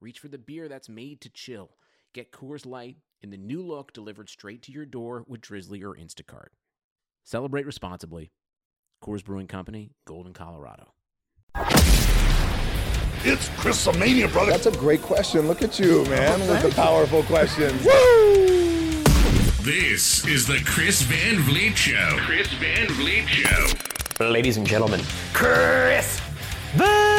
reach for the beer that's made to chill. Get Coors Light in the new look delivered straight to your door with Drizzly or Instacart. Celebrate responsibly. Coors Brewing Company, Golden, Colorado. It's Chrisomania, brother. That's a great question. Look at you, man, with the powerful questions. This is the Chris Van Vliet Show. Chris Van Vliet Show. Ladies and gentlemen, Chris Van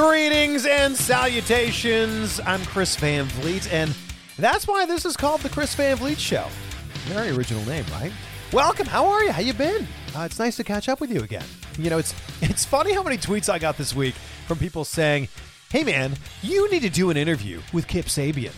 Greetings and salutations. I'm Chris Van Vliet, and that's why this is called the Chris Van Vliet Show. Very original name, right? Welcome. How are you? How you been? Uh, it's nice to catch up with you again. You know, it's it's funny how many tweets I got this week from people saying, "Hey, man, you need to do an interview with Kip Sabian."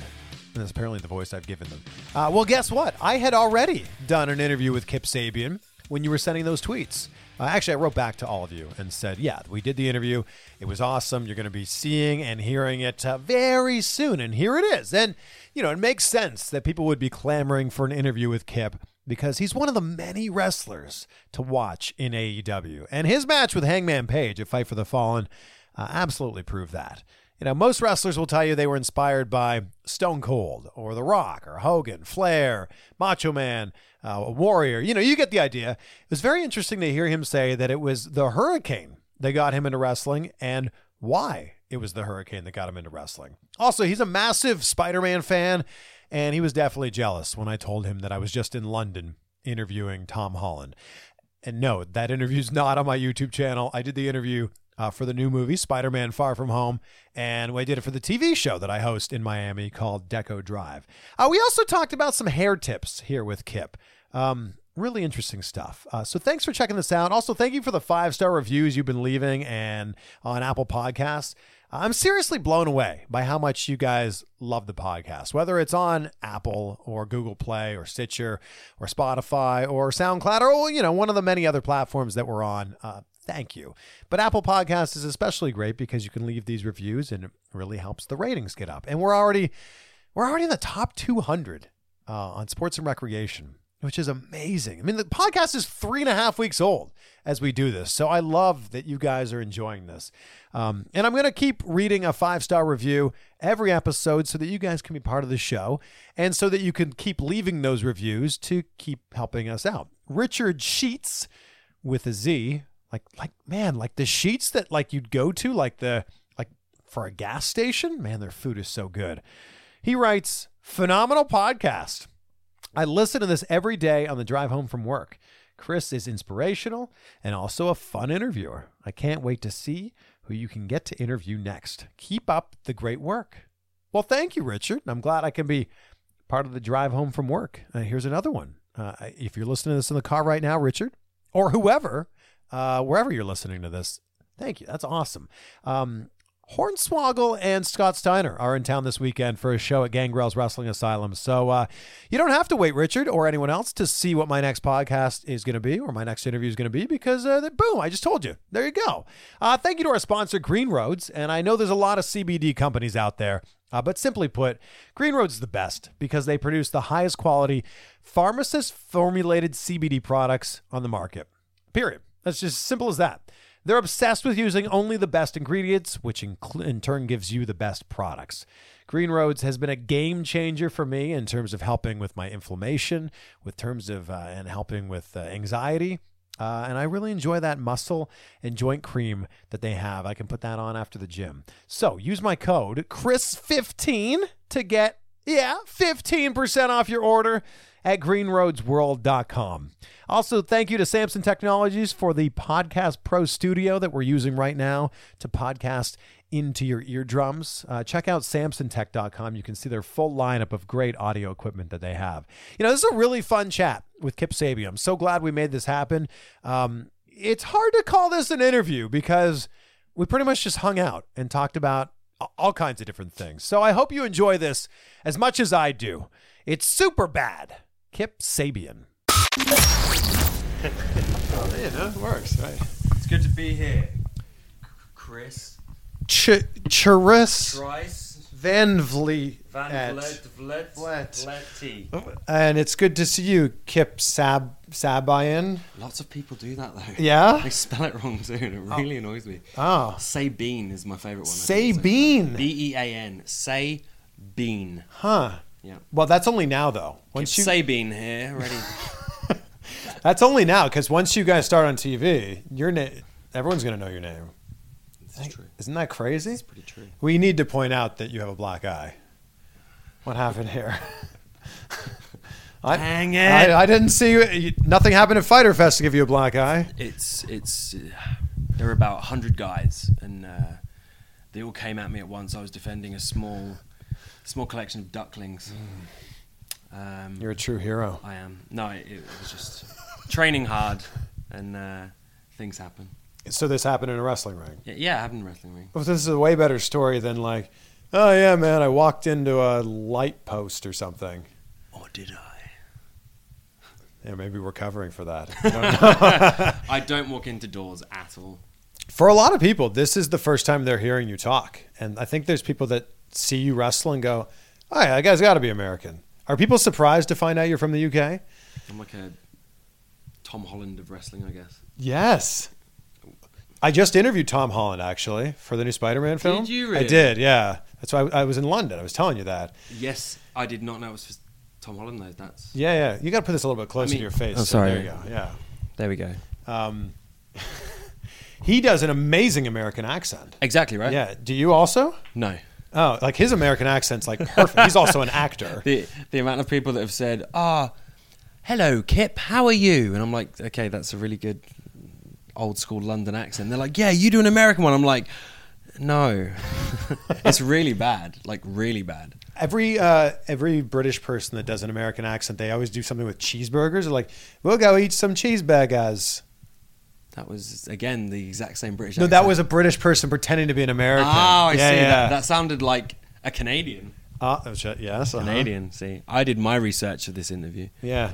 And that's apparently the voice I've given them. Uh, well, guess what? I had already done an interview with Kip Sabian when you were sending those tweets. Uh, actually, I wrote back to all of you and said, yeah, we did the interview. It was awesome. You're going to be seeing and hearing it uh, very soon. And here it is. And, you know, it makes sense that people would be clamoring for an interview with Kip because he's one of the many wrestlers to watch in AEW. And his match with Hangman Page at Fight for the Fallen uh, absolutely proved that. You know, most wrestlers will tell you they were inspired by Stone Cold or The Rock or Hogan, Flair, Macho Man, uh, a Warrior. You know, you get the idea. It was very interesting to hear him say that it was the Hurricane that got him into wrestling and why it was the Hurricane that got him into wrestling. Also, he's a massive Spider Man fan, and he was definitely jealous when I told him that I was just in London interviewing Tom Holland. And no, that interview's not on my YouTube channel. I did the interview uh, for the new movie Spider Man Far From Home, and I did it for the TV show that I host in Miami called Deco Drive. Uh, we also talked about some hair tips here with Kip. Um, really interesting stuff. Uh, so thanks for checking this out. Also, thank you for the five star reviews you've been leaving and on Apple Podcasts. I'm seriously blown away by how much you guys love the podcast, whether it's on Apple or Google Play or Stitcher or Spotify or SoundCloud or, you know, one of the many other platforms that we're on. Uh, thank you. But Apple Podcast is especially great because you can leave these reviews and it really helps the ratings get up. And we're already we're already in the top 200 uh, on sports and recreation, which is amazing. I mean, the podcast is three and a half weeks old as we do this, so I love that you guys are enjoying this. Um, and I'm going to keep reading a five star review every episode so that you guys can be part of the show and so that you can keep leaving those reviews to keep helping us out. Richard Sheets with a Z like like man like the sheets that like you'd go to like the like for a gas station man their food is so good he writes phenomenal podcast i listen to this every day on the drive home from work chris is inspirational and also a fun interviewer i can't wait to see who you can get to interview next keep up the great work well thank you richard i'm glad i can be part of the drive home from work uh, here's another one uh, if you're listening to this in the car right now richard or whoever uh, wherever you're listening to this. Thank you. That's awesome. Um, Hornswoggle and Scott Steiner are in town this weekend for a show at Gangrel's Wrestling Asylum. So uh, you don't have to wait, Richard, or anyone else, to see what my next podcast is going to be or my next interview is going to be because, uh, boom, I just told you. There you go. Uh, thank you to our sponsor, Green Roads. And I know there's a lot of CBD companies out there, uh, but simply put, Green Roads is the best because they produce the highest quality pharmacist formulated CBD products on the market. Period. That's just as simple as that. They're obsessed with using only the best ingredients, which in, in, turn gives you the best products. Green Roads has been a game changer for me in terms of helping with my inflammation, with terms of uh, and helping with uh, anxiety. Uh, and I really enjoy that muscle and joint cream that they have. I can put that on after the gym. So use my code Chris15 to get yeah 15% off your order at greenroadsworld.com. Also, thank you to Samson Technologies for the Podcast Pro Studio that we're using right now to podcast into your eardrums. Uh, check out samsontech.com. You can see their full lineup of great audio equipment that they have. You know, this is a really fun chat with Kip Sabian. I'm so glad we made this happen. Um, it's hard to call this an interview because we pretty much just hung out and talked about all kinds of different things. So I hope you enjoy this as much as I do. It's super bad. Kip Sabian. oh, yeah, no, it works, right? It's good to be here. Chris, Ch- Charis Trice, Van Vliet. Van Vlet, Vlet, Vlet. Vleti. And it's good to see you, Kip Sab Sabian. Lots of people do that though. Yeah? They spell it wrong too, and it oh. really annoys me. Oh. Sabine is my favorite one. Sabine. B E A N. Say bean. Huh. Yeah. Well, that's only now, though. Once you, Sabine here, ready. that's only now because once you guys start on TV, your name, everyone's gonna know your name. This is true. Isn't that crazy? It's pretty true. We need to point out that you have a black eye. What happened here? I, Dang it. I, I didn't see you. you- Nothing happened at Fighter Fest to give you a black eye. It's it's. Uh, there were about hundred guys, and uh, they all came at me at once. I was defending a small, small collection of ducklings. Um, You're a true hero. I am. No, it, it was just training hard, and uh, things happen. So this happened in a wrestling ring. Yeah, yeah, it happened in a wrestling ring. Well, this is a way better story than like, oh yeah, man, I walked into a light post or something. Or did I? Yeah, maybe we're covering for that. I don't. I don't walk into doors at all. for a lot of people, this is the first time they're hearing you talk, and I think there's people that see you wrestle and go, "Oh, yeah, that guy's got to be American." Are people surprised to find out you're from the UK? I'm like a Tom Holland of wrestling, I guess. Yes. I just interviewed Tom Holland actually for the new Spider-Man film. Did you I did. Yeah. That's why I, I was in London. I was telling you that. Yes, I did not know it was for Tom Holland though. That's Yeah, yeah. You got to put this a little bit closer mean- to your face. Oh, So sorry. there you go. Yeah. there we go. Um, he does an amazing American accent. Exactly right. Yeah. Do you also? No. Oh, like his American accent's like perfect. He's also an actor. The the amount of people that have said, "Ah, hello, Kip, how are you?" And I'm like, "Okay, that's a really good old school London accent." They're like, "Yeah, you do an American one." I'm like, "No, it's really bad, like really bad." Every uh, every British person that does an American accent, they always do something with cheeseburgers. They're like, "We'll go eat some cheeseburgers." That was again the exact same British. No, that was a British person pretending to be an American. Oh, I yeah, see. Yeah. That, that sounded like a Canadian. Uh, yes. uh-huh. Canadian. See, I did my research for this interview. Yeah.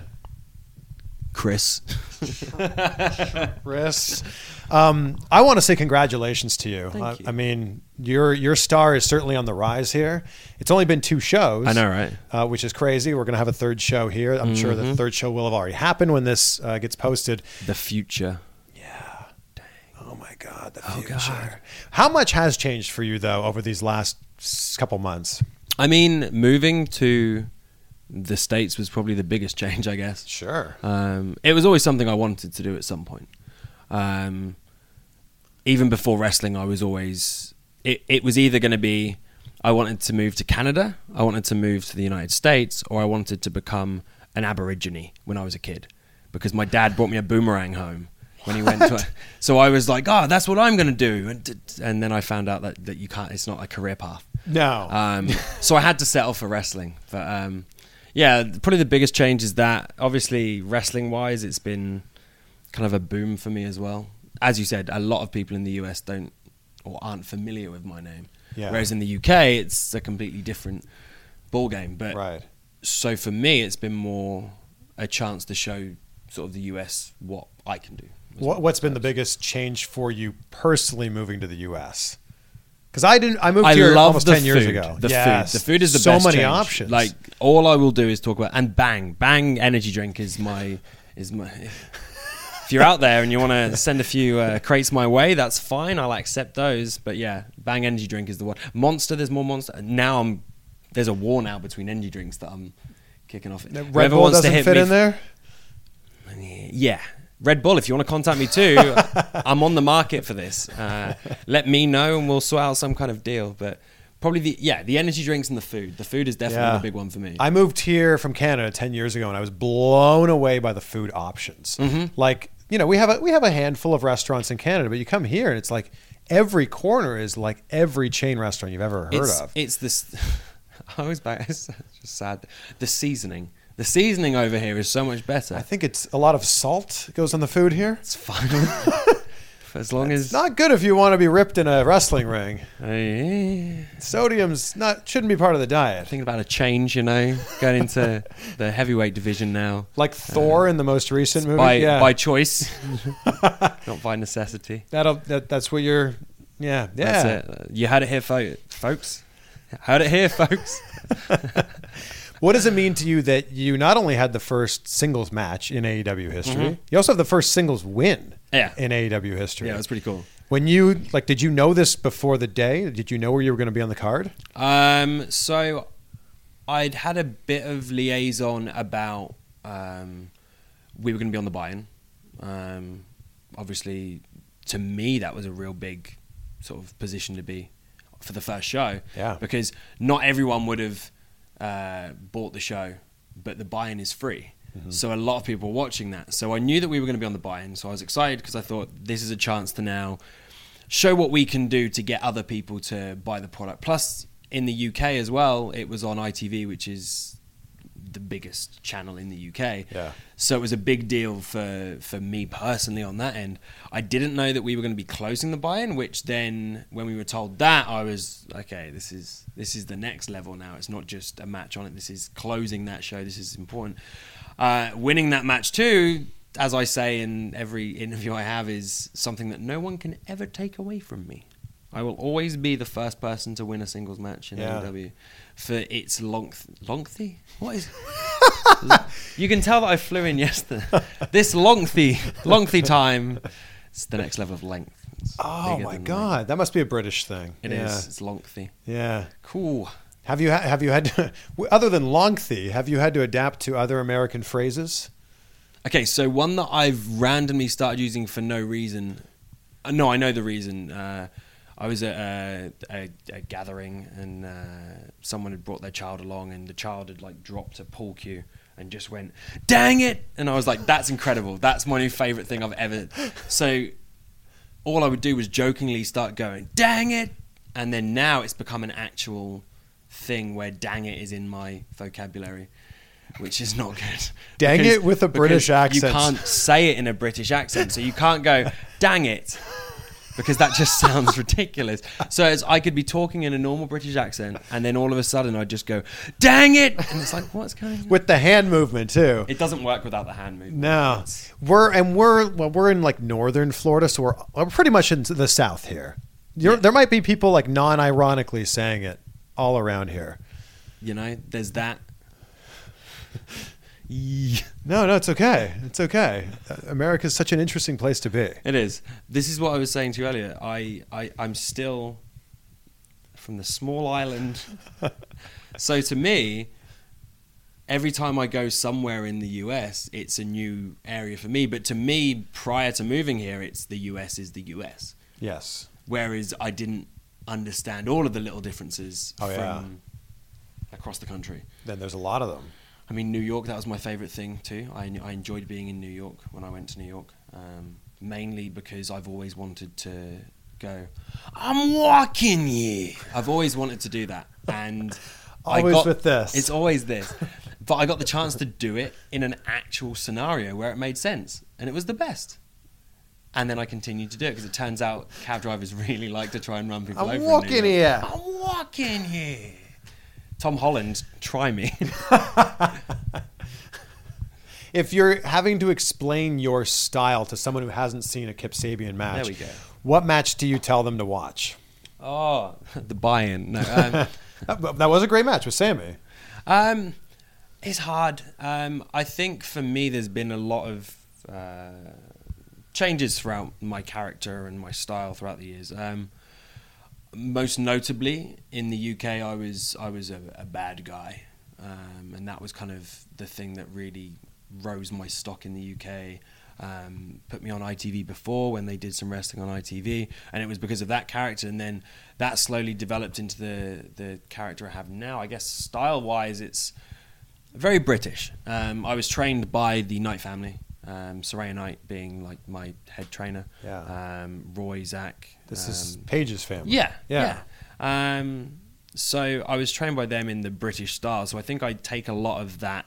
Chris. Chris. Um, I want to say congratulations to you. I, you. I mean, your your star is certainly on the rise here. It's only been two shows. I know, right? Uh, which is crazy. We're going to have a third show here. I'm sure Mm-hmm. the third show will have already happened when this uh, gets posted. The future. Oh my God, the Oh. God. How much has changed for you though over these last couple months? I mean, moving to the states was probably the biggest change, I guess. Sure. Um, it was always something I wanted to do at some point. Um, even before wrestling, I was always. It, it was either going to be I wanted to move to Canada, I wanted to move to the United States, or I wanted to become an Aborigine when I was a kid. Because my dad brought me a boomerang home when he went to. it, So I was like, oh, that's what I'm going to do. And, and then I found out that, that you can't, it's not a career path. No. Um, so I had to settle for wrestling. But um, yeah, probably the biggest change is that obviously wrestling wise, it's been kind of a boom for me as well. As you said, a lot of people in the US don't or aren't familiar with my name. Yeah. Whereas in the UK, it's a completely different ball game. But right. so for me, it's been more a chance to show sort of the US what I can do. What, what's been the biggest change for you personally moving to the U.S.? Because I didn't. I moved I here almost ten years food. ago. The Yes. food. The food is the so best. many change. options. Like all I will do is talk about and bang bang energy drink is my is my. If you're out there and you want to send a few uh, crates my way, that's fine. I'll accept those. But yeah, bang energy drink is the one. Monster, there's more monster. Now I'm there's a war now between energy drinks that I'm kicking off. Red Whoever Bull wants to doesn't hit fit me in there. yeah. Red Bull, if you want to contact me too, I'm on the market for this. Uh, let me know and we'll sort out some kind of deal. But probably the yeah, the energy drinks and the food. The food is definitely Yeah. the big one for me. I moved here from Canada ten years ago, and I was blown away by the food options. Mm-hmm. Like you know, we have a we have a handful of restaurants in Canada, but you come here and it's like every corner is like every chain restaurant you've ever heard it's, of. It's this. I always back. It's just sad. The seasoning. The seasoning over here is so much better. I think it's a lot of salt goes on the food here. it's fine. as long as not good if you want to be ripped in a wrestling ring. Hey, Sodium's not shouldn't be part of the diet. thinking about a change, you know, going into the heavyweight division now Like uh, Thor in the most recent movie. by yeah, by choice, not by necessity. that'll that, that's what you're. Yeah, yeah. That's it. You heard it here, fo- folks. Heard it here, folks. What does it mean to you that you not only had the first singles match in AEW history, you also have the first singles win Mm-hmm. Yeah. in AEW history? Yeah, that's pretty cool. When you like, did you know this before the day? Did you know where you were going to be on the card? Um, so I'd had a bit of liaison about um, we were going to be on the buy-in. Um, obviously, to me, that was a real big sort of position to be for the first show. Yeah. Because not everyone would have uh, bought the show, but the buy-in is free. So a lot of people were watching that. So I knew that we were going to be on the buy-in. So I was excited because I thought this is a chance to now show what we can do to get other people to buy the product. Plus, in the UK as well, it was on ITV, which is the biggest channel in the UK. Yeah. So it was a big deal for for me personally on that end. I didn't know that we were going to be closing the buy-in, which then when we were told that, I was okay. This is this is the next level now. It's not just a match on it. This is closing that show. This is important. Uh, winning that match too, as I say in every interview I have, is something that no one can ever take away from me. I will always be the first person to win a singles match in Yeah. AEW for its length. Lengthy? What is? you can tell that I flew in yesterday. this lengthy, lengthy time. It's the next level of length. It's Oh my god, length. that must be a British thing. It is. yeah. It's lengthy. Yeah. Cool. Have you ha- have you had to, other than lengthy? Have you had to adapt to other American phrases? Okay, so one that I've randomly started using for no reason. Uh, no, I know the reason. Uh, I was at a, a, a gathering and uh, someone had brought their child along, and the child had like dropped a pool cue and just went, "Dang it!" And I was like, "That's incredible. That's my new favorite thing I've ever." So all I would do was jokingly start going, "Dang it!" And then now it's become an actual thing where "dang it" is in my vocabulary. Which is not good. Dang it with a British accent. You can't say it in a British accent, so you can't go, "Dang it," because that just sounds ridiculous. So it's, I could be talking in a normal British accent, and then all of a sudden I'd just go, "Dang it," and it's like, what's going on? With the hand movement too. It doesn't work without the hand movement. No, we're and we're well, we're in like northern Florida, so we're, we're pretty much in the south here. You're, There might be people like non-ironically saying it all around here. you know, there's that. No, no, it's okay. It's okay. Uh, America's such an interesting place to be. It is. This is what I was saying to you earlier. I, I I'm still from the small island. so to me, every time I go somewhere in the US, it's a new area for me. But to me, prior to moving here, it's the US is the US. Yes. Whereas I didn't understand all of the little differences Oh, from yeah. across the country. Then there's a lot of them. I mean, New York, that was my favorite thing too. I, I enjoyed being in New York when I went to New York, um, mainly because I've always wanted to go, I'm walking here. I've always wanted to do that. And I Always got, with this. It's always this. But I got the chance to do it in an actual scenario where it made sense. And it was the best. And then I continued to do it because it turns out cab drivers really like to try and run people over. I'm walking here. I'm walking here. Tom Holland, try me. If you're having to explain your style to someone who hasn't seen a Kip Sabian match, There we go. what match do you tell them to watch? Oh, the buy-in. No, um, That, that was a great match with Sammy. um, it's hard. Um, I think for me, there's been a lot of uh, changes throughout my character and my style throughout the years. Um, most notably, in the UK, I was I was a, a bad guy, um, and that was kind of the thing that really rose my stock in the UK. Um, put me on ITV before when they did some wrestling on ITV, and it was because of that character. And then that slowly developed into the the character I have now. I guess style wise, it's very British. Um, I was trained by the Knight family, um, Saraya Knight being like my head trainer. Yeah. Um, Roy, Zach. This is um, Paige's family. yeah, Yeah. yeah. Um, so I was trained by them in the British style. So I think I take a lot of that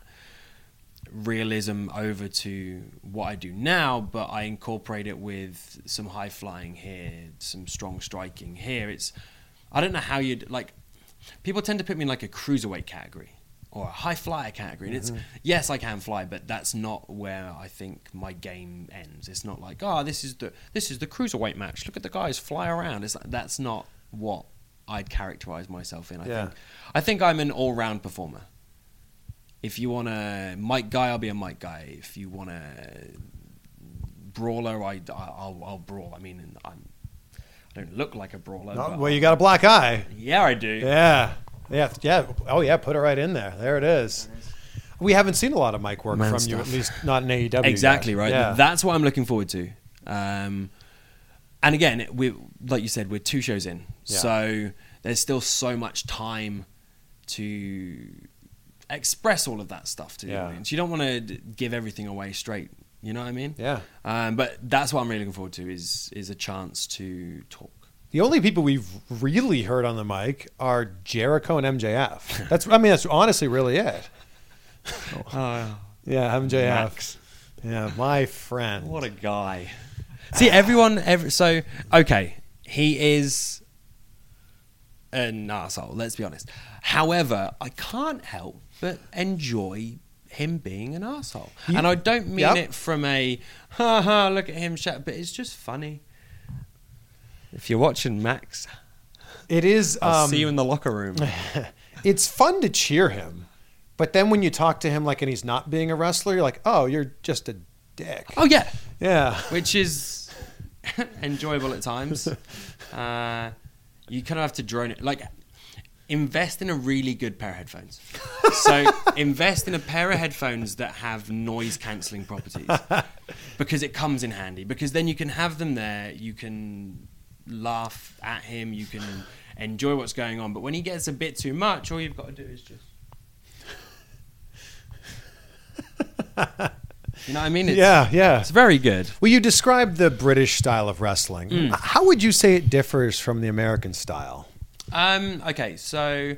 realism over to what I do now, but I incorporate it with some high flying here, some strong striking here. It's I don't know how you'd like. People tend to put me in like a cruiserweight category or a high flyer category, and it's mm-hmm. yes, I can fly, but that's not where I think my game ends. It's not like oh, this is the this is the cruiserweight match. Look at the guys fly around. It's like, that's not what I'd characterize myself in. I Yeah. think I think I'm an all round performer. If you want a mic guy, I'll be a mic guy. If you want a brawler, I, I'll, I'll brawl. I mean, I'm, I don't look like a brawler. Well, you got a black eye. yeah, I do. Yeah. Yeah. Yeah. Oh, yeah. Put it right in there. There it is. We haven't seen a lot of mic work Man from you, at least not in AEW. yet. Exactly right. Yeah. That's what I'm looking forward to. Um, and again, we like you said, we're two shows in, Yeah. so there's still so much time to express all of that stuff to the Yeah. audience. You don't want to give everything away straight. You know what I mean? Yeah. Um, but that's what I'm really looking forward to is is a chance to talk. The only people we've really heard on the mic are Jericho and MJF. That's, I mean, that's honestly really it. Oh, uh, Yeah, MJF. Max. Yeah, my friend. What a guy. See, everyone, every, so, okay, he is an asshole. let's be honest. However, I can't help but enjoy him being an arsehole. and I don't mean Yep. it from a, ha ha, look at him shout, but it's just funny. If you're watching Max, It is. I'll Um, see you in the locker room. it's fun to cheer him, but then when you talk to him like and he's not being a wrestler, you're like, oh, you're just a dick. oh, yeah. Yeah. which is enjoyable at times. Uh, you kind of have to drone it. Like, invest in a really good pair of headphones. So, invest in a pair of headphones that have noise cancelling properties because it comes in handy. Because then you can have them there, you can laugh at him, you can enjoy what's going on. But when he gets a bit too much, all you've got to do is just. You know what I mean? It's, Yeah, yeah. It's very good. Well, you described the British style of wrestling. Mm. How would you say it differs from the American style? Um, okay, so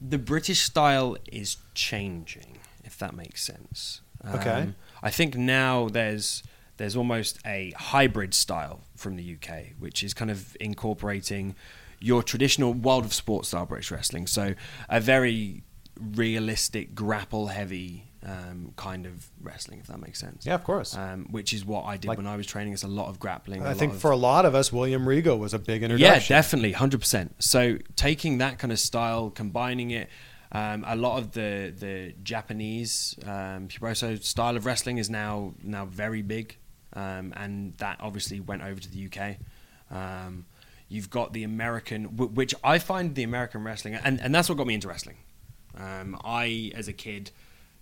the British style is changing, if that makes sense. Okay. Um, I think now there's there's almost a hybrid style from the UK, which is kind of incorporating your traditional world of sport style British wrestling. So a very realistic, grapple heavy um, kind of wrestling, if that makes sense. Yeah, of course. Um, which is what I did Like- when I was training. It's a lot of grappling. I think of- for a lot of us, William Regal was a big introduction. yeah, definitely, hundred percent. So taking that kind of style, combining it, um, a lot of the the Japanese um, Puroresu style of wrestling is now now very big, um, and that obviously went over to the UK. Um, you've got the American, wh- which I find the American wrestling, and, and that's what got me into wrestling. Um, I, as a kid,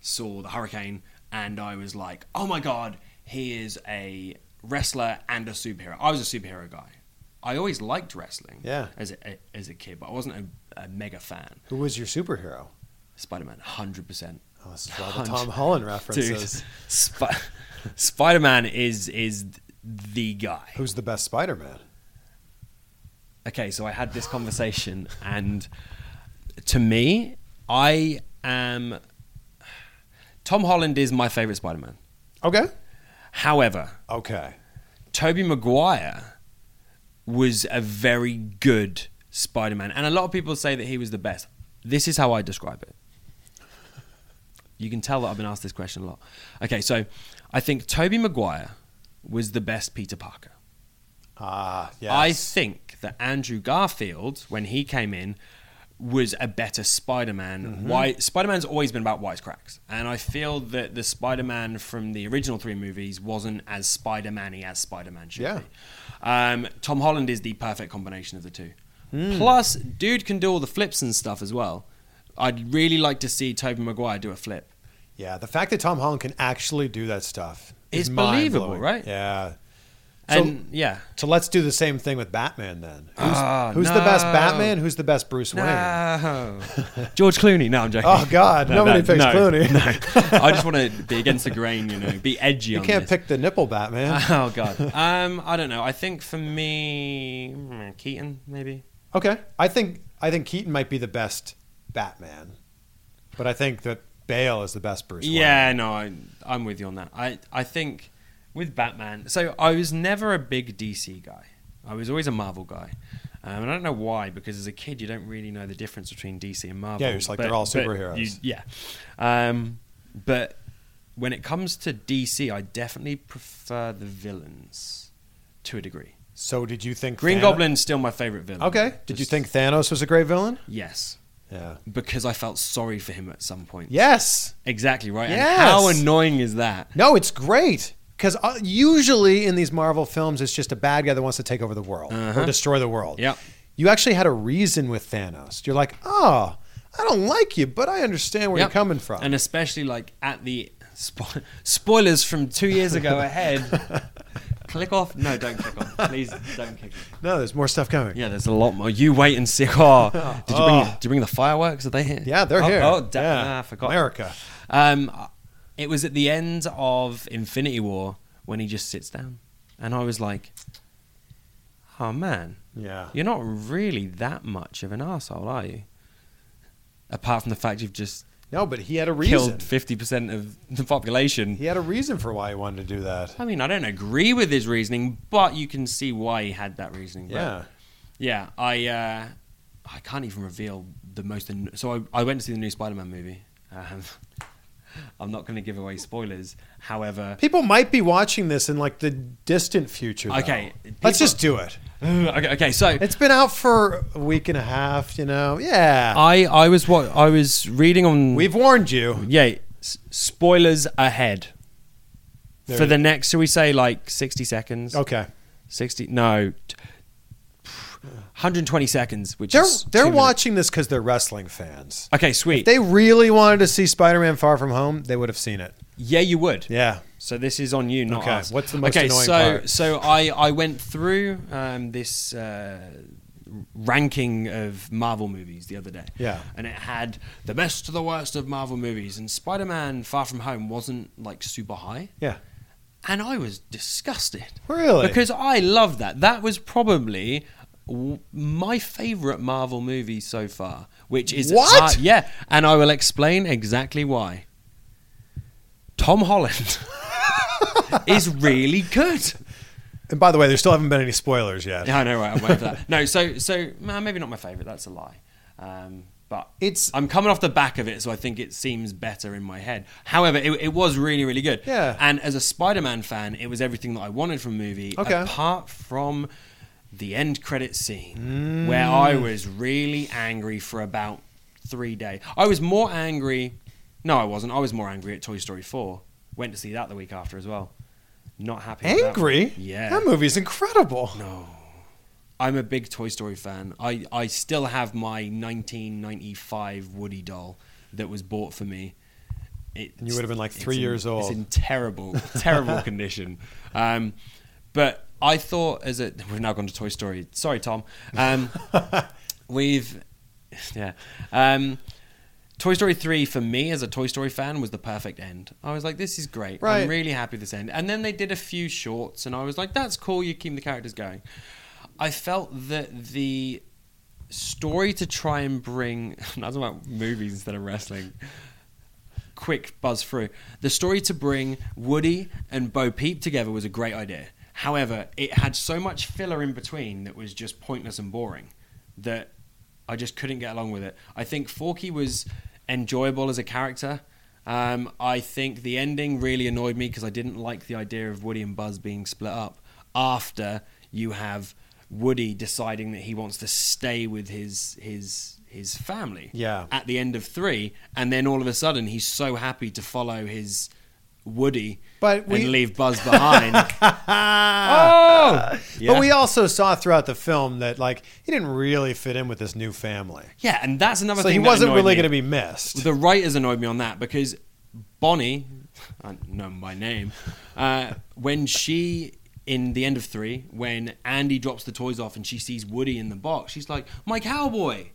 saw the Hurricane, and I was like, "Oh my god, he is a wrestler and a superhero." I was a superhero guy. I always liked wrestling, Yeah. as a, as a kid, but I wasn't a, a mega fan. Who was your superhero? Spider Man, hundred percent. Oh, this is all the Tom Holland Dude, references. Sp- Spider Man is is the guy. Who's the best Spider-Man? okay, so I had this conversation, and to me, I am. Tom Holland is my favorite Spider Man. Okay. However, Okay. Tobey Maguire was a very good Spider Man, and a lot of people say that he was the best. This is how I describe it. You can tell that I've been asked this question a lot. Okay, so I think Tobey Maguire was the best Peter Parker. Ah, yes. I think that Andrew Garfield, when he came in, was a better Spider-Man. Mm-hmm. Why Spider-Man's always been about wisecracks, and I feel that the Spider-Man from the original three movies wasn't as Spider-Man-y as Spider-Man should Yeah. be. Um, Tom Holland is the perfect combination of the two. Hmm. Plus, dude can do all the flips and stuff as well. I'd really like to see Tobey Maguire do a flip. Yeah, the fact that Tom Holland can actually do that stuff is believable, right? Yeah. So- And yeah, So let's do the same thing with Batman then. Who's, Ah, who's the best. Batman? Who's the best Bruce Wayne? no. George Clooney. No, I'm joking. Oh God, No, nobody no, picks no, Clooney. no. I just want to be against the grain, you know, be edgy You can't this. pick the nipple Batman. Oh god. Um, I don't know. I think for me, mm, Keaton maybe. Okay, I think I think Keaton might be the best Batman, but I think that Bale is the best Bruce. Wayne. Yeah, no, I, I'm with you on that. I, I think with Batman, so I was never a big DC guy. I was always a Marvel guy. Um, and I don't know why, because as a kid, you don't really know the difference between DC and Marvel. Yeah, just like, they're all superheroes. you- yeah. Um, but when it comes to DC, I definitely prefer the villains to a degree. So did you think Green Thano- Goblin's still my favorite villain. Okay. Did you think Thanos was a great villain? Yes. Yeah. Because I felt sorry for him at some point. Yes. Exactly right. Yes. And how annoying is that? No, it's great because uh, usually in these Marvel films, it's just a bad guy that wants to take over the world or destroy the world. Yep. You actually had a reason with Thanos. You're like, oh, I don't like you, but I understand where Yep. you're coming from. And especially like at the spo- spoilers from two years ago ahead. click off. No, don't click off. Please don't click. off. no, there's more stuff coming. Yeah, there's a lot more. You wait and see. Oh, did you bring? Oh. Did you bring the fireworks? Are they here? Yeah, they're oh, here. Oh, da- yeah. ah, I forgot. America. Um, it was at the end of Infinity War when he just sits down, and I was like, "Oh man, Yeah. you're not really that much of an asshole, are you?" Apart from the fact you've just No, but he had a reason. killed fifty percent of the population. He had a reason for why he wanted to do that. I mean, I don't agree with his reasoning, but you can see why he had that reasoning. But Yeah. yeah. I uh, I can't even reveal the most. An- so I, I went to see the new Spider-Man movie. Um, I'm not going to give away spoilers. However, People might be watching this in like the distant future. though. Okay, Let's just do it. Okay, okay. So It's been out for a week and a half, you know. Yeah. I I was what I was reading on. We've warned you. yeah. S- spoilers ahead for the next. Shall we say like 60 seconds? Okay. 60 no t- 120 seconds which They're is they're two minutes. watching this because they're wrestling fans. okay sweet If they really wanted to see Spider-Man Far From Home, they would have seen it. yeah you would Yeah. So this is on you not Okay, us what's the most okay annoying so part? so i i went through um, this uh, ranking of marvel movies the other day Yeah. and it had the best to the worst of marvel movies and spider-man far from home wasn't like super high Yeah. and I was disgusted. Really? Because I loved that. That was probably w- my favorite Marvel movie so far, which is What? uh, yeah, and I will explain exactly why. Tom Holland is really good. And by the way, there still haven't been any spoilers yet. Yeah, I know, right? I'm waiting for that. No, so so nah, maybe not my favorite. That's a lie. Um, but It's- I'm coming off the back of it, so I think it seems better in my head. However, it, it was really really good. Yeah. And as a Spider-Man fan, it was everything that I wanted from a movie. Okay. Apart from the end credit scene, Mm. where I was really angry for about three days. I was more angry. No, I wasn't. I was more angry at Toy Story 4. Went to see that the week after as well. Not happy. with that one. Angry? Yeah. That movie's incredible. No. I'm a big Toy Story fan. I, I still have my 1995 Woody doll that was bought for me. It, And you would have been like three years old. It's in terrible, terrible condition. Um, but I thought as a we've now gone to Toy Story. Sorry, Tom. Um, we've yeah. Um, Toy Story 3 for me as a Toy Story fan was the perfect end. I was like, this is great. Right. I'm really happy with this end. And then they did a few shorts, and I was like, that's cool. You keep the characters going. I felt that the story to try and bring, that's about movies instead of wrestling. Quick buzz through. The story to bring Woody and Bo Peep together was a great idea. However, it had so much filler in between that was just pointless and boring that I just couldn't get along with it. I think Forky was enjoyable as a character. Um, I think the ending really annoyed me because I didn't like the idea of Woody and Buzz being split up after you have Woody deciding that he wants to stay with his his his family. Yeah. At the end of three, and then all of a sudden he's so happy to follow his Woody But we- and leave Buzz behind. oh! Yeah. But we also saw throughout the film that like he didn't really fit in with this new family. yeah, and that's another So thing. he wasn't really going to be missed. The writers annoyed me on that because Bonnie, I know my name, uh, when she in the end of three, when Andy drops the toys off and she sees Woody in the box, she's like, "My cowboy."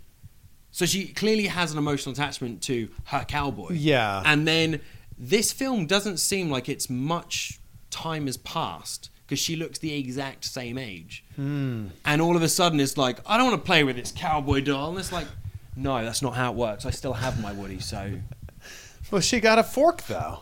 So she clearly has an emotional attachment to her cowboy. Yeah. And then this film doesn't seem like it's much time has passed because she looks the exact same age. Hmm. And all of a sudden it's like, I don't want to play with this cowboy doll. And it's like, no, that's not how it works. I still have my Woody, so Well, she got a fork though.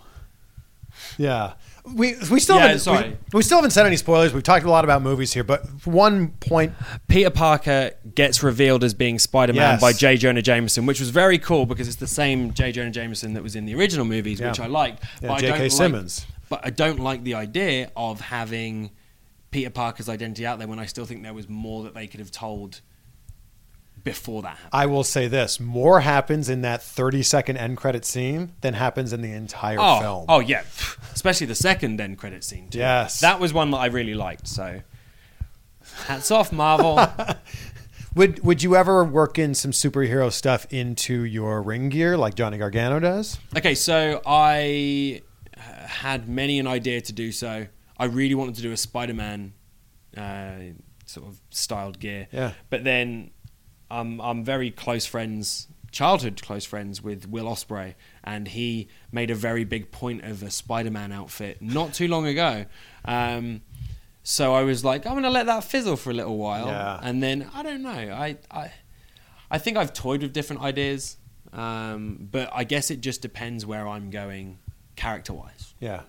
Yeah. We we still Yeah, haven't sorry. We, we still haven't said any spoilers. We've talked a lot about movies here, but one point Peter Parker gets revealed as being Spider-Man Yes. by J. Jonah Jameson, which was very cool because it's the same J. Jonah Jameson that was in the original movies, which I liked. Yeah, but I J.K. don't like- Simmons. but I don't like the idea of having Peter Parker's identity out there when I still think there was more that they could have told before that. I will say this: more happens in that thirty-second end credit scene than happens in the entire Oh, film. oh yeah, especially the second end credit scene. Too. Yes. that was one that I really liked. So, hats off, Marvel. Would Would you ever work in some superhero stuff into your ring gear like Johnny Gargano does? Okay, so I uh, had many an idea to do so. I really wanted to do a Spider-Man uh, sort of styled gear. Yeah. But then um, I'm very close friends, childhood close friends with Will Ospreay, and he made a very big point of a Spider-Man outfit not too long ago. Um, so I was like, I'm gonna let that fizzle for a little while, Yeah. and then I don't know. I, I I think I've toyed with different ideas, um, but I guess it just depends where I'm going character wise, Yeah.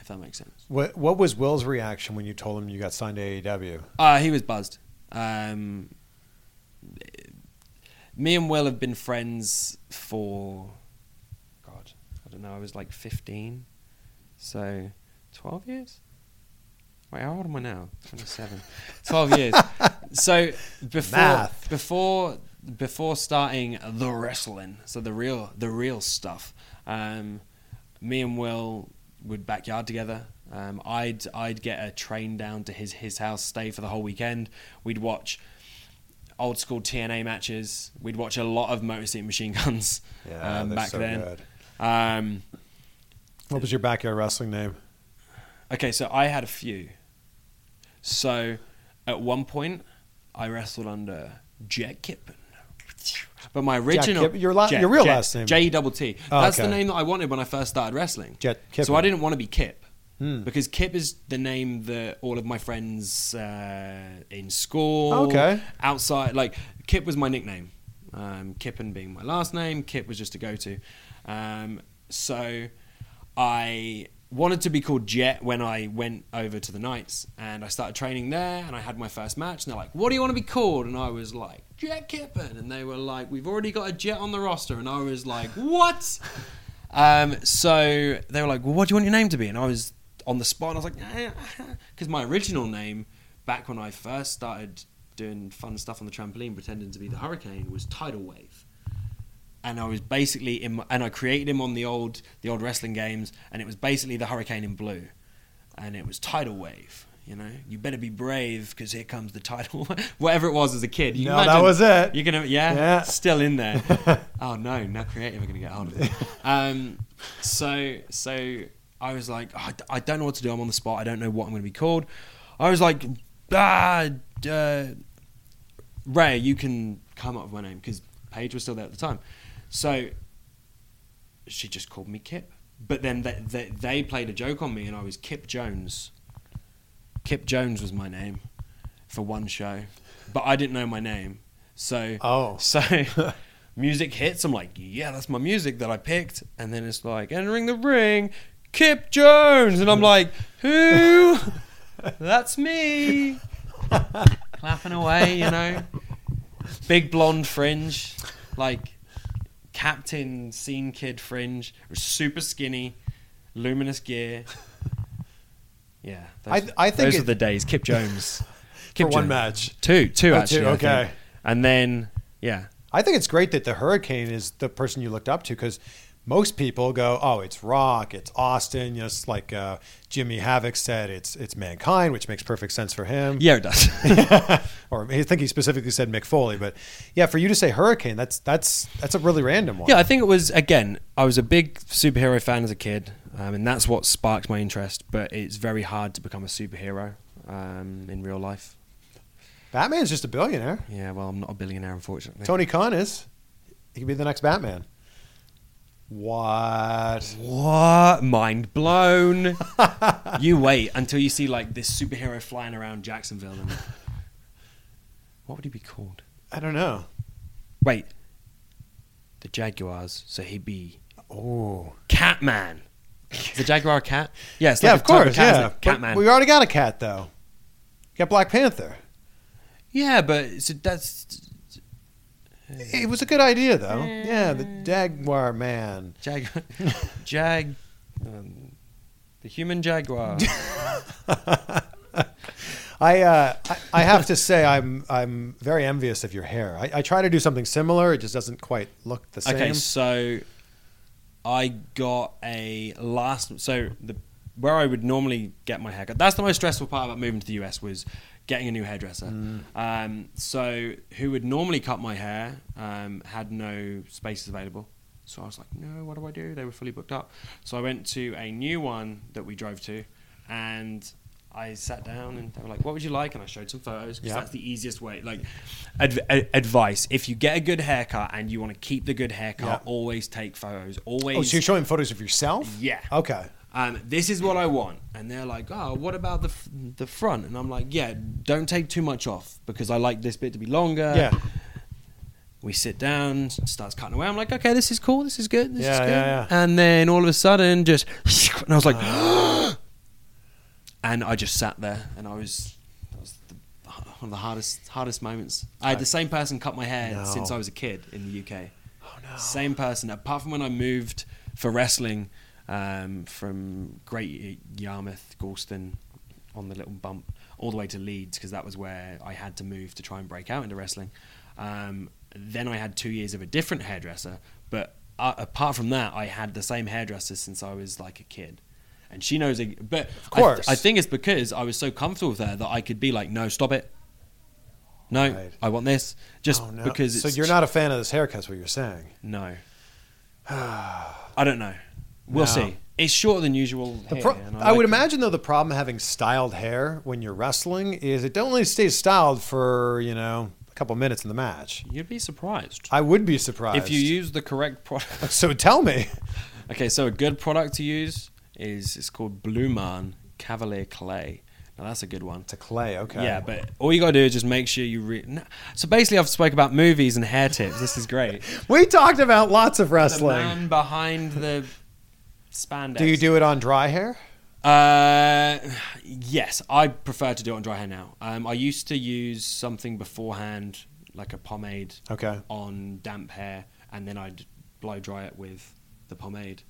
if that makes sense. What What was Will's reaction when you told him you got signed to AEW? Uh, he was buzzed. Um, me and Will have been friends for, God, I don't know, I was like 15, so 12 years? Wait, how old am I now? 27. 12 years. So before Math. before before starting the wrestling, so the real the real stuff, um, me and Will would backyard together. Um, I'd I'd get a train down to his his house, stay for the whole weekend. We'd watch old school TNA matches. We'd watch a lot of Motor City Machine Guns Yeah, um, back so then. Um, What was your backyard wrestling name? Okay, so I had a few. So at one point, I wrestled under Jet Kippen. But my original Kip- your la- Jet- your real Jet- last name. J E double T. Oh, That's the name that I wanted when I first started wrestling. Jet So I didn't want to be Kip Hmm. because Kip is the name that all of my friends uh, in school, Okay. outside, like Kip was my nickname. Um, Kippen being my last name, Kip was just a go-to. Um, so I wanted to be called Jet when I went over to the Knights, and I started training there, and I had my first match. And they're like, "What do you want to be called?" And I was like, "Jet Kippen," and they were like, "We've already got a Jet on the roster," and I was like, "What?" Um, so they were like, "Well, what do you want your name to be?" And I was on the spot. And I was like, because my original name back when I first started doing fun stuff on the trampoline, pretending to be the Hurricane, was Tidal Wave. And I was basically in, my, and I created him on the old the old wrestling games, and it was basically the Hurricane in blue, and it was Tidal Wave. You know, you better be brave because here comes the tidal. Whatever it was as a kid. You No, that was it. You're gonna, yeah, Yeah. still in there. oh no, now creative are gonna get hold of it. Um, so so I was like, "Oh, I don't know what to do. I'm on the spot. I don't know what I'm gonna be called. I was like, ah, uh, Ray, you can come up with my name because Paige was still there at the time. So she just called me Kip. But then they, they, they played a joke on me, and I was Kip Jones. Kip Jones was my name for one show, but I didn't know my name. So Oh. so music hits. I'm like, yeah, that's my music that I picked. And then it's like entering the ring, Kip Jones, and I'm like, who? that's me. Clapping away, you know. Big blonde fringe, like Captain Scene Kid fringe. Super skinny, luminous gear. Yeah, I- those, I think those it- are the days. Kip Jones. For Kip one Jones. match. Two, two Oh, two, actually. Think. okay. And then, yeah, I think it's great that the Hurricane is the person you looked up to because most people go, "Oh, it's Rock, it's Austin." You know, it's like uh, Jimmy Havoc said, "It's it's Mankind," which makes perfect sense for him. yeah, it does. or I think he specifically said Mick Foley, but yeah, for you to say Hurricane, that's that's that's a really random one. yeah, I think it was again. I was a big superhero fan as a kid, um, and that's what sparked my interest. But it's very hard to become a superhero um, in real life. Batman's just a billionaire. Yeah, well, I'm not a billionaire, unfortunately. Tony Khan is. He could be the next Batman. What? What? Mind blown. you wait until you see like this superhero flying around Jacksonville. And what would he be called? I don't know. Wait, the Jaguars. So he'd be Oh, Catman. Is the Jaguar a cat? Yeah, it's yeah, of course, cat, isn't yeah. Catman. We already got a cat though. Got Black Panther. Yeah, but so that's It was a good idea though. Yeah, the Jaguar man. Jag, Jag, um, the human jaguar. I, uh, I I have to say I'm I'm very envious of your hair. I, I try to do something similar. It just doesn't quite look the same. Okay, so I got a last. So the where I would normally get my haircut. That's the most stressful part about moving to the US was getting a new hairdresser. Um, so who would normally cut my hair um, had no spaces available. So I was like, no, what do I do? They were fully booked up. So I went to a new one that we drove to, and I sat down and they were like, "What would you like?" And I showed some photos because Yeah. that's the easiest way. Like, adv- advice: if you get a good haircut and you want to keep the good haircut, Yeah. always take photos. Always. Oh, so you're showing photos of yourself? Yeah. Okay. Um, this is what I want. And they're like, oh, what about the f- the front? And I'm like, yeah, don't take too much off because I like this bit to be longer. Yeah. We sit down, starts cutting away. I'm like, okay, this is cool. This is good. This Yeah, is good. yeah, yeah. And then all of a sudden, just, and I was like, and I just sat there and I was, that was the, one of the hardest hardest moments. I had the same person cut my hair No. since I was a kid in the UK. Oh no. Same person. Apart from when I moved for wrestling um, from Great Yarmouth, Gorleston, on the little bump, all the way to Leeds because that was where I had to move to try and break out into wrestling. Um, then I had two years of a different hairdresser, but uh, apart from that, I had the same hairdresser since I was like a kid. And she knows, it, but of course. I, think it's because I was so comfortable with her that I could be like, "No, stop it! No, Right. I want this." Just Oh, no. because. so you're not a fan of this haircut, is what you're saying. No. I don't know. We'll No. see. It's shorter than usual. The hair, pro- and I, would like it. imagine though the problem having styled hair when you're wrestling is it only stays styled for you know a couple minutes in the match. You'd be surprised I would be surprised if you use the correct product. So tell me. okay, so a good product to use is it's called Blumaan Cavalier Clay. Now that's a good one. To clay, okay. Yeah, but all you gotta do is just make sure you. Re- no. So basically, I've spoke about movies and hair tips. This is great. we talked about lots of the wrestling. man behind the spandex. Do you do it on dry hair? Uh, yes, I prefer to do it on dry hair now. Um, I used to use something beforehand, like a pomade, Okay. on damp hair, and then I'd blow dry it with the pomade,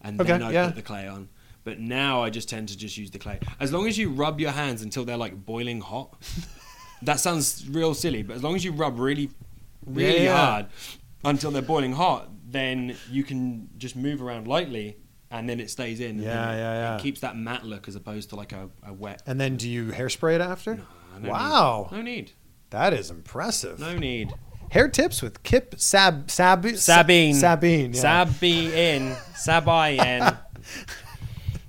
and Okay, then I'd yeah. put the clay on. But now I just tend to just use the clay. As long as you rub your hands until they're like boiling hot. that sounds real silly, but as long as you rub really, really Yeah. hard until they're boiling hot, then you can just move around lightly, and then it stays in. and Yeah, yeah, yeah. It keeps that matte look as opposed to like a, a wet. And then do you hairspray it after? No wow, Need. No need. that is impressive. No need. Hair tips with Kip Sab Sab Sabine. Sabine. Yeah. Sabine. Sabine.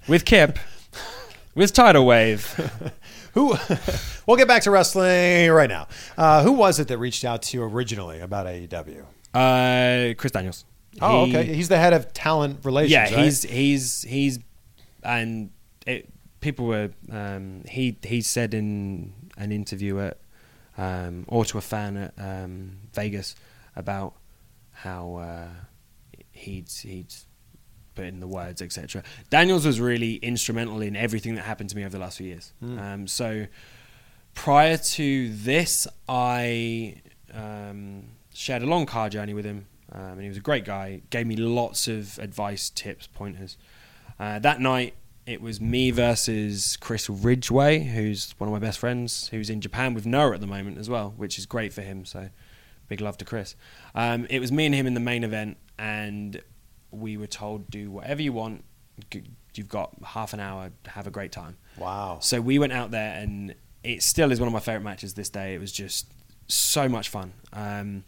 With Kip. With Tidal Wave. Who? we'll get back to wrestling right now. Uh, who was it that reached out to you originally about AEW? Uh, Chris Daniels. Oh, He- okay. He's the head of talent relations. yeah, right? he's he's he's and it, people were um, he he said in an interview at um, or to a fan at um, Vegas about how uh, he'd he'd put in the words etc. Daniels was really instrumental in everything that happened to me over the last few years. Um, so prior to this, I um, shared a long car journey with him, um, and he was a great guy. Gave me lots of advice, tips, pointers. Uh, that night, it was me versus Chris Ridgeway, who's one of my best friends, who's in Japan with Noah at the moment as well, which is great for him. So, big love to Chris. Um, it was me and him in the main event, and we were told do whatever you want. You've got half an hour. Have a great time. wow. So we went out there, and it still is one of my favorite matches this day. It was just so much fun. Um,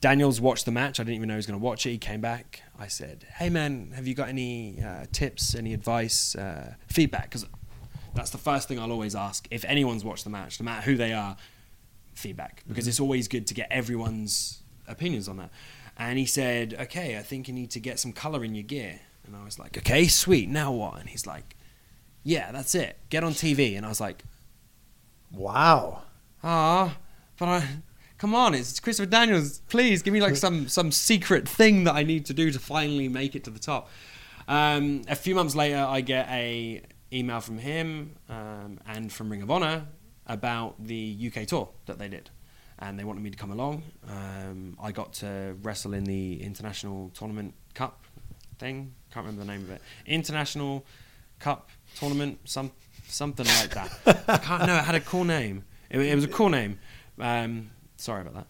Daniels watched the match. I didn't even know he was going to watch it. He came back. I said, "Hey man, have you got any uh, tips, any advice, uh, feedback?" Because that's the first thing I'll always ask if anyone's watched the match, no matter who they are. Feedback because it's always good to get everyone's opinions on that. And he said, "Okay, I think you need to get some color in your gear." And I was like, "Okay, sweet. Now what?" And he's like, "Yeah, that's it. Get on TV." And I was like, Wow. ah, but I Come on, it's Christopher Daniels. Please give me like some some secret thing that I need to do to finally make it to the top. Um, a few months later, I get a email from him um, and from Ring of Honor about the UK tour that they did, and they wanted me to come along. Um, I got to wrestle in the International Tournament Cup thing. Can't remember the name of it. International Cup Tournament, some something like that. I can't know. It had a cool name. It, it was a cool name. Um, sorry about that.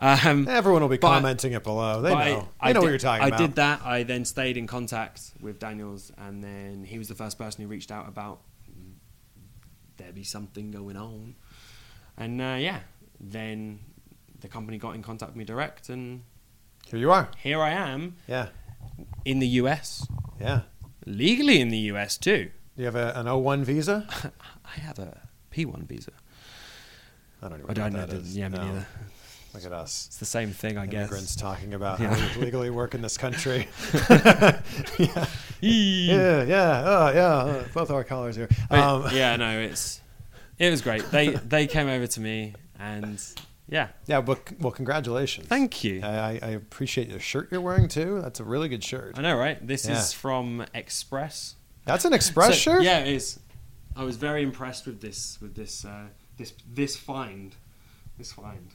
Um, Everyone will be but commenting it below. They I- know. I They know what did- you're talking I about. I did that. I then stayed in contact with Daniels, and then he was the first person who reached out about there be something going on. And uh, yeah, then the company got in contact with me direct, and Here you are. here I am Yeah. in the US, Yeah. legally in the US too. Do you have a, an O1 visa? I have a P1 visa. I don't even I don't know the-. Yeah, me neither. Look at us. It's the same thing, I guess. Immigrants talking about Yeah. how we legally work in this country. yeah. Yeah, yeah, oh, yeah. uh, Both our collars here. Um, yeah, no, it's it was great. They they came over to me, and yeah, yeah, but well, congratulations. thank you. I, I I appreciate the shirt you're wearing too. That's a really good shirt. I know, right? This Yeah. is from Express. That's an Express So- shirt. Yeah, it is. I was very impressed with this with this uh, this this find. This find.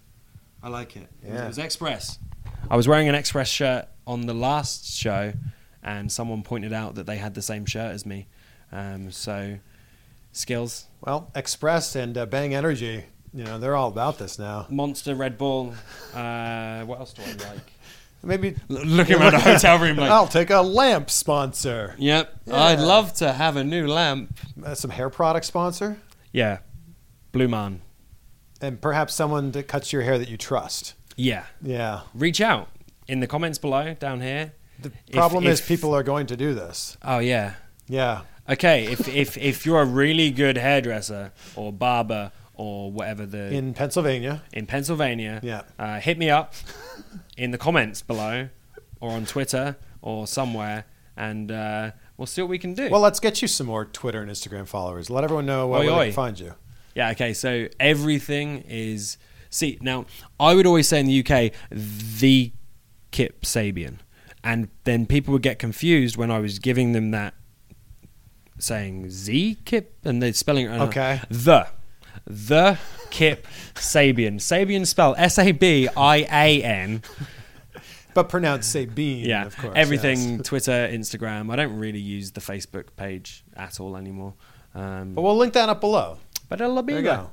I like it. It was- Yeah. It was Express. I was wearing an Express shirt on the last show, and someone pointed out that they had the same shirt as me. Um, so, skills. Well, Express and uh, Bang Energy, you know, they're all about this now. Monster Red Bull. Uh, what else do I like? Maybe L- looking around the hotel room like, I'll take a lamp sponsor. yep, Yeah. I'd love to have a new lamp. Uh, some hair product sponsor, Yeah, Blumaan. and perhaps someone that cuts your hair that you trust. Yeah, Yeah. reach out in the comments below down here. The If- problem is if- people are going to do this. Oh yeah. Yeah. Okay, if if if you're a really good hairdresser or barber or whatever the in, Pennsylvania. In Pennsylvania. Yeah. uh, hit me up in the comments below or on Twitter or somewhere, and uh, we'll see what we can do. Well, let's get you some more Twitter and Instagram followers. Let everyone know Oi, where oi. can find you. Yeah, okay, so everything is. See, now, I would always say in the UK, the Kip Sabian. And then people would get confused when I was giving them that, saying Z Kip, and they're spelling it. Okay. The. The Kip Sabian. Sabian spelled S A B I A N. But pronounce Sabine, Yeah. of course. Everything yes. Twitter, Instagram. I don't really use the Facebook page at all anymore. Um, But we'll link that up below. But it'll be There you go.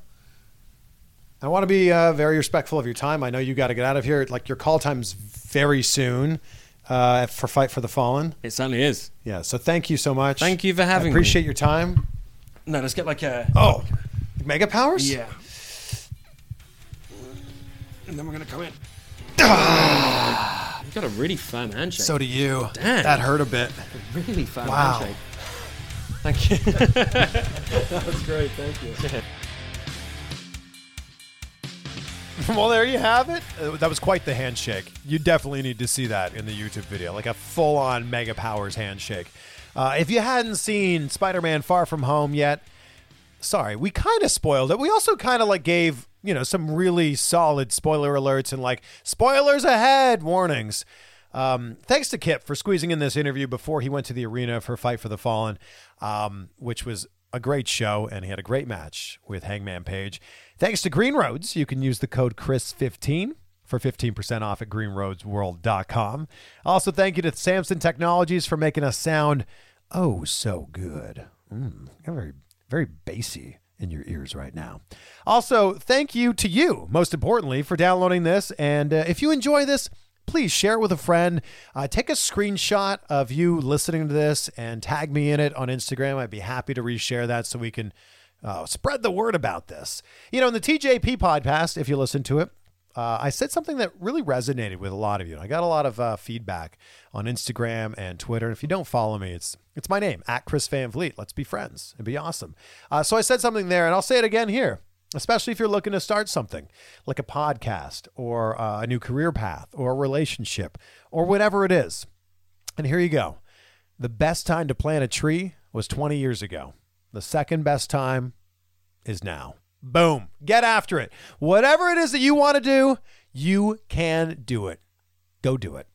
I want to be uh, very respectful of your time. I know you got to get out of here. Like your call time's very soon uh, for Fight for the Fallen. It certainly is. Yeah. So thank you so much. Thank you for having I me. appreciate your time. No, let's get like a. Oh, Mega Powers. Yeah. And then we're gonna come in. you got a really firm handshake. So do you. Damn. That hurt a bit. really firm Wow. handshake. Thank you. that was great. Thank you. well, there you have it. Uh, that was quite the handshake. You definitely need to see that in the YouTube video, like a full-on Mega Powers handshake. Uh, if you hadn't seen Spider-Man: Far From Home yet, sorry, we kind of spoiled it. We also kind of like gave you know some really solid spoiler alerts and like spoilers ahead warnings. Um, thanks to Kip for squeezing in this interview before he went to the arena for Fight for the Fallen, um, which was a great show, and he had a great match with Hangman Page. Thanks to Green Roads, you can use the code Chris15 for 15% off at greenroadsworld.com. Also, thank you to Samson Technologies for making us sound oh so good. Mm, very, very bassy in your ears right now. Also, thank you to you, most importantly, for downloading this. And uh, if you enjoy this, please share it with a friend. Uh, take a screenshot of you listening to this and tag me in it on Instagram. I'd be happy to reshare that so we can uh, spread the word about this. You know, in the TJP podcast, if you listen to it, uh, I said something that really resonated with a lot of you. I got a lot of uh, feedback on Instagram and Twitter. And if you don't follow me, it's it's my name at Chris Van Vliet. Let's be friends. It'd be awesome. Uh, so I said something there, and I'll say it again here. Especially if you're looking to start something like a podcast or uh, a new career path or a relationship or whatever it is. And here you go. The best time to plant a tree was 20 years ago. The second best time is now. Boom. Get after it. Whatever it is that you want to do, you can do it. Go do it.